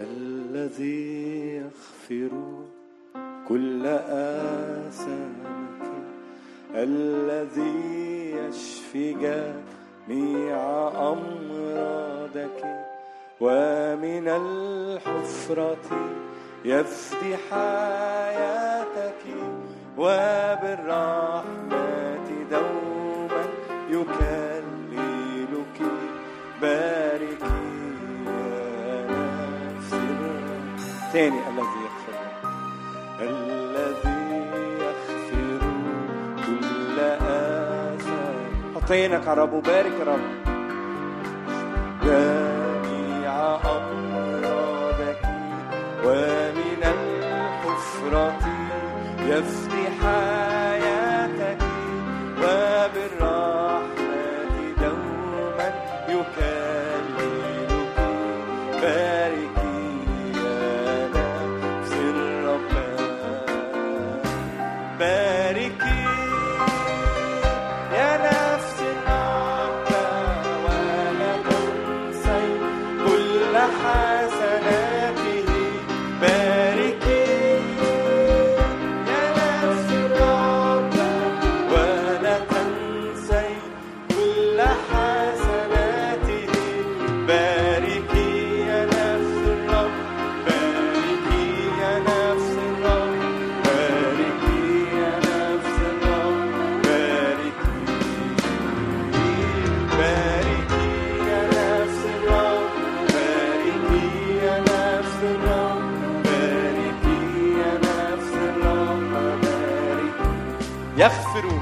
الذي يغفر كل آثامك الذي يشفي جميع أمراضك ومن الحفرة يفدي حياتك وبالرحمة الثاني الذي يغفر الذي يغفر كل آثار. حطينك يا رب وبارك يا رب. جميع أمراضك ومن الحفرة يفتح حياتك وبالرحمة يغفر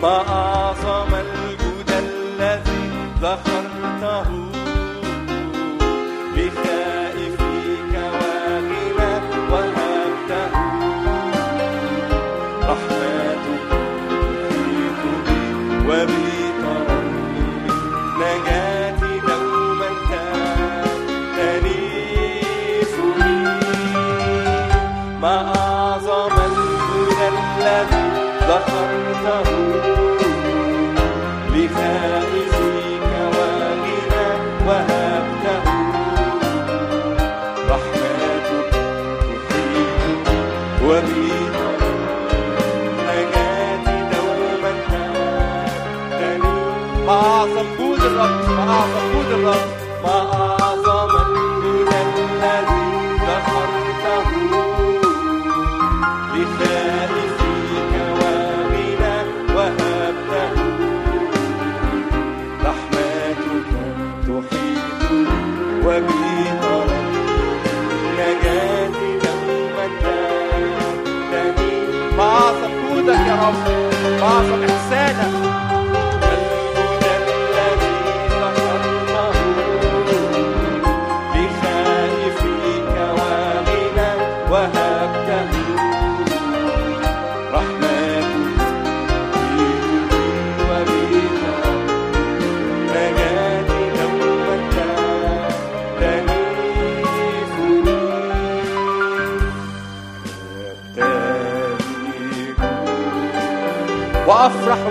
My. أفرح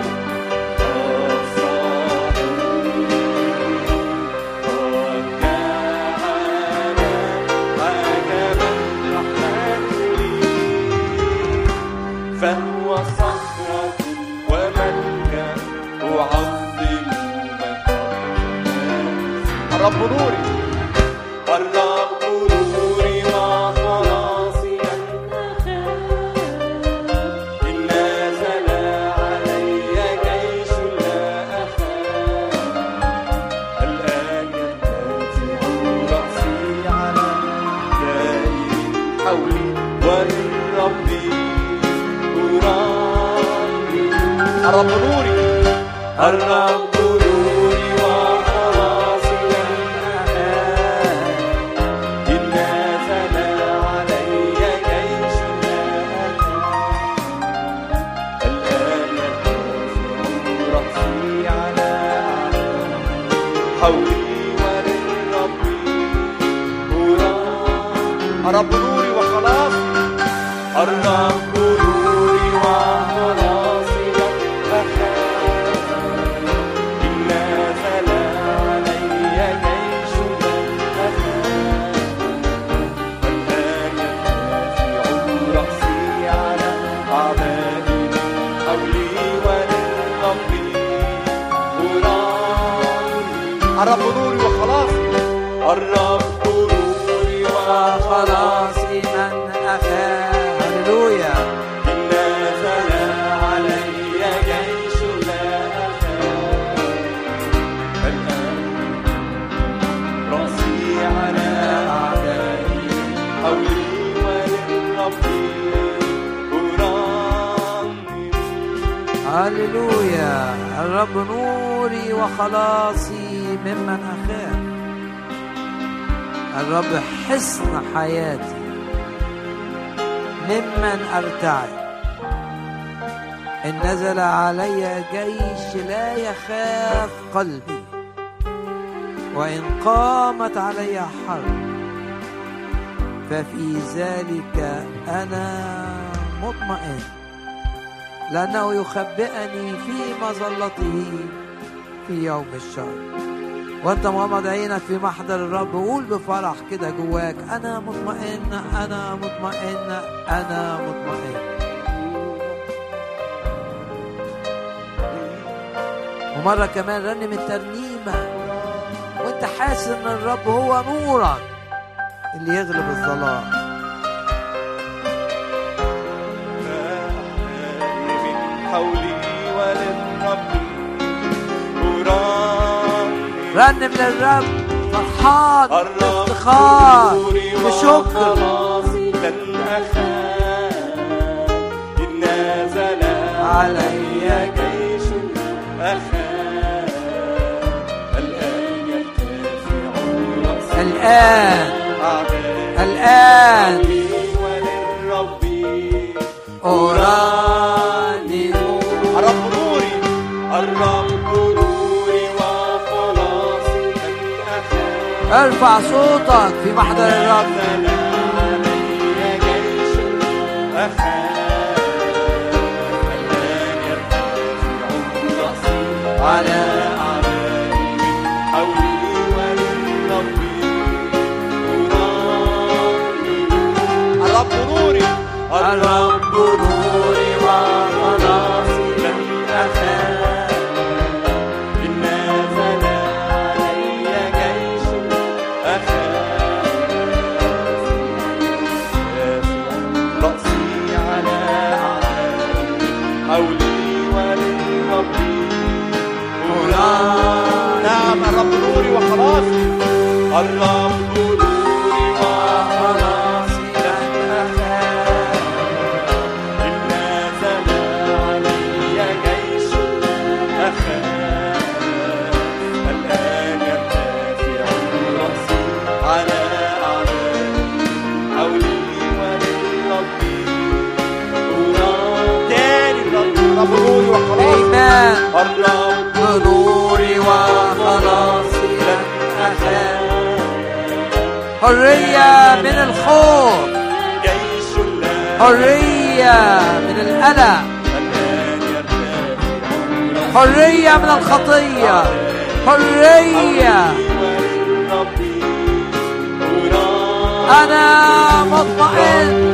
قولي وللرب أرب نوري وخلاصي الرب الرب نوري وخلاصي ممن أخاف الرب حصن حياتي ممن أرتعي. إن نزل علي جيش لا يخاف قلبي. وإن قامت علي حرب ففي ذلك أنا مطمئن. لأنه يخبئني في مظلته في يوم الشر. وأنت مغمض عينك في محضر الرب. قول بفرح كده جواك. أنا مطمئن أنا مطمئن أنا مطمئن. ومرة كمان رنم الترنيمة. وأنت حاسس إن الرب هو نورك اللي يغلب الظلام. حولي وللرب. رنم للرب فرحان. بافتخار نوري بشكر. لن أخاف. إن نزل علي جيش أخاف. الآن يرتفع رأسي الآن. الآن وللرب. أراني أرفع صوتك في محضر الرب. حرية من الخوف. حرية من القلق. حرية من الخطية. حرية. أنا مطمئن.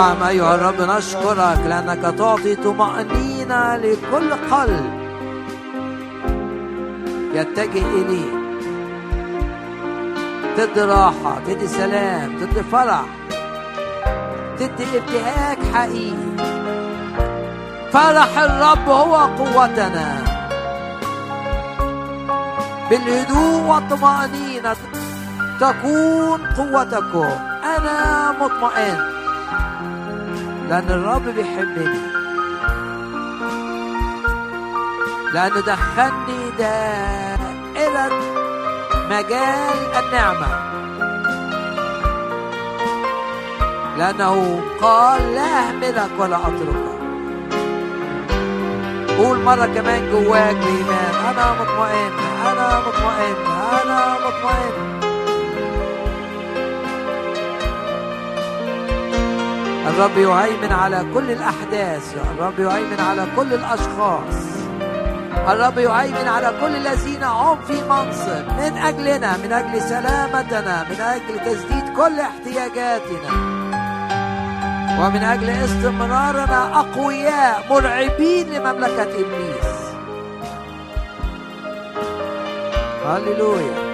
نعم أيها الرب نشكرك لأنك تعطي طمأنينة لكل قلب يتجه إليك. تدي راحة تدي سلام تدي فرح تدي ابتهاج حقيقي. فرح الرب هو قوتنا. بالهدوء والطمأنينة تكون قوتكم. أنا مطمئن. لأن الرب بيحبني. لأنه دخلني دائرة مجال النعمة. لأنه قال لا أهملك ولا أتركك. قول مرة كمان جواك بإيمان. أنا مطمئن أنا مطمئن أنا مطمئن. الرب يهيمن على كل الأحداث. الرب يهيمن على كل الأشخاص. الرب يهيمن على كل الذين هم في منصب. من أجلنا من أجل سلامتنا من أجل تسديد كل احتياجاتنا. ومن أجل استمرارنا أقوياء مرعبين لمملكة إبليس. هللويا.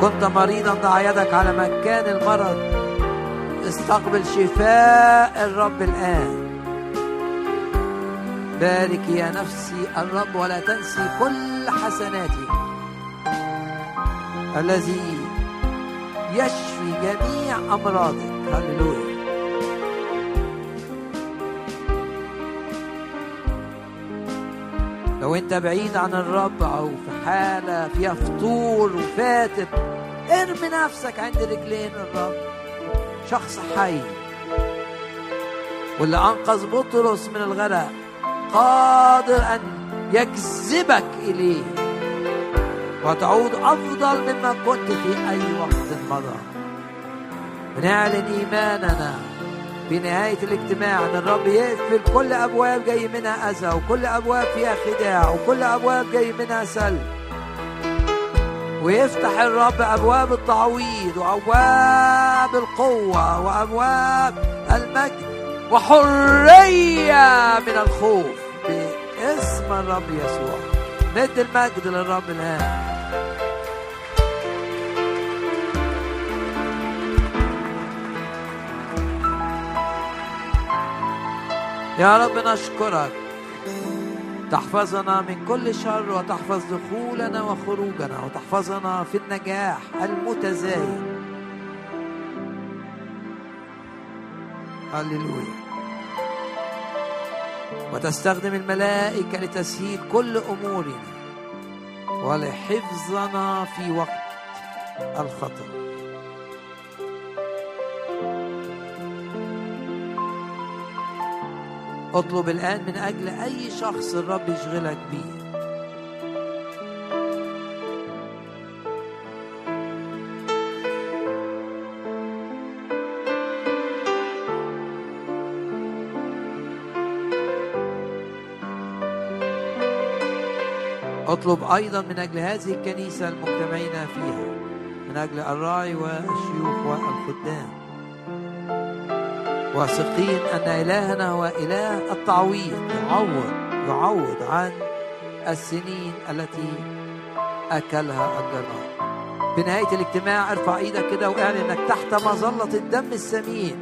كنت مريضا ضع يدك على مكان المرض. استقبل شفاء الرب الآن. بارك يا نفسي الرب ولا تنسي كل حسناته الذي يشفي جميع أمراضك. هللويا. لو انت بعيد عن الرب أو في حالة فيها فطور وفاتر ارمي نفسك عند رجلين الرب. شخص حي. واللي أنقذ بطرس من الغرق قادر أن يجذبك إليه. وتعود أفضل مما كنت في أي وقت مضى بنعلن إيماننا في نهاية الاجتماع أن الرب يقفل كل أبواب جاي منها أذى وكل أبواب فيها خداع وكل أبواب جاي منها سلب ويفتح الرب أبواب التعويض وأبواب القوة وأبواب المجد وحرية من الخوف باسم الرب يسوع. ند المجد للرب الآن. يا رب نشكرك. تحفظنا من كل شر وتحفظ دخولنا وخروجنا وتحفظنا في النجاح المتزايد. هللويا. وتستخدم الملائكة لتسهيل كل أمورنا. ولحفظنا في وقت الخطر. اطلب الآن من أجل أي شخص الرب يشغلك بيه. اطلب أيضا من أجل هذه الكنيسة المجتمعين فيها من أجل الراعي والشيوخ والخدام. واثقين أن إلهنا هو إله التعويض يعوض يعوض عن السنين التي أكلها الجراد بنهاية الاجتماع ارفع إيدك كده واعلن إنك تحت مظلة الدم السمين.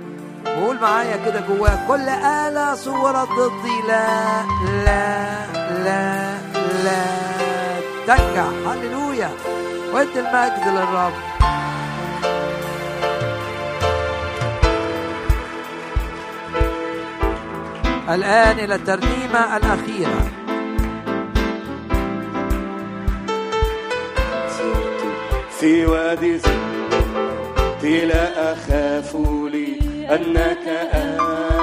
وقول معايا كده جواك كل آلة صورت ضدي. لا لا لا لا. تنجح هللويا. وادي المجد للرب. الآن إلى الترنيمة الأخيرة. في وادي لا أخاف لي أنك أنت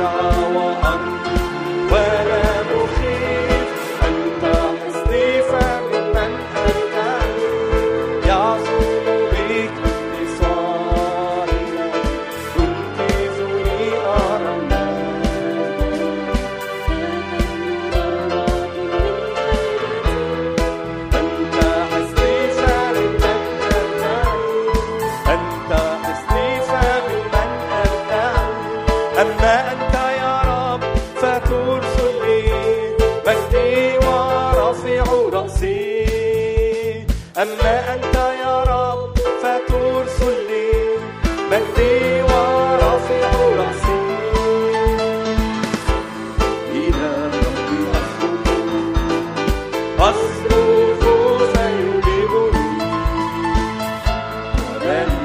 أرعى وأرضي Amen.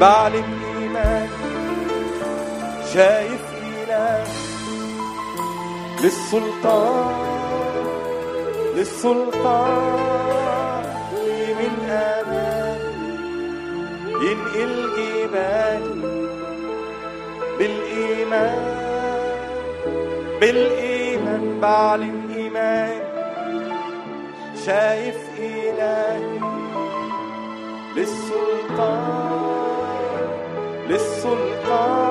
بعلن إيمان شايف إله للسلطان للسلطان من أمان. ينقل جبال بالإيمان بالإيمان بعلن إيمان شايف إلهي للسلطان. 손가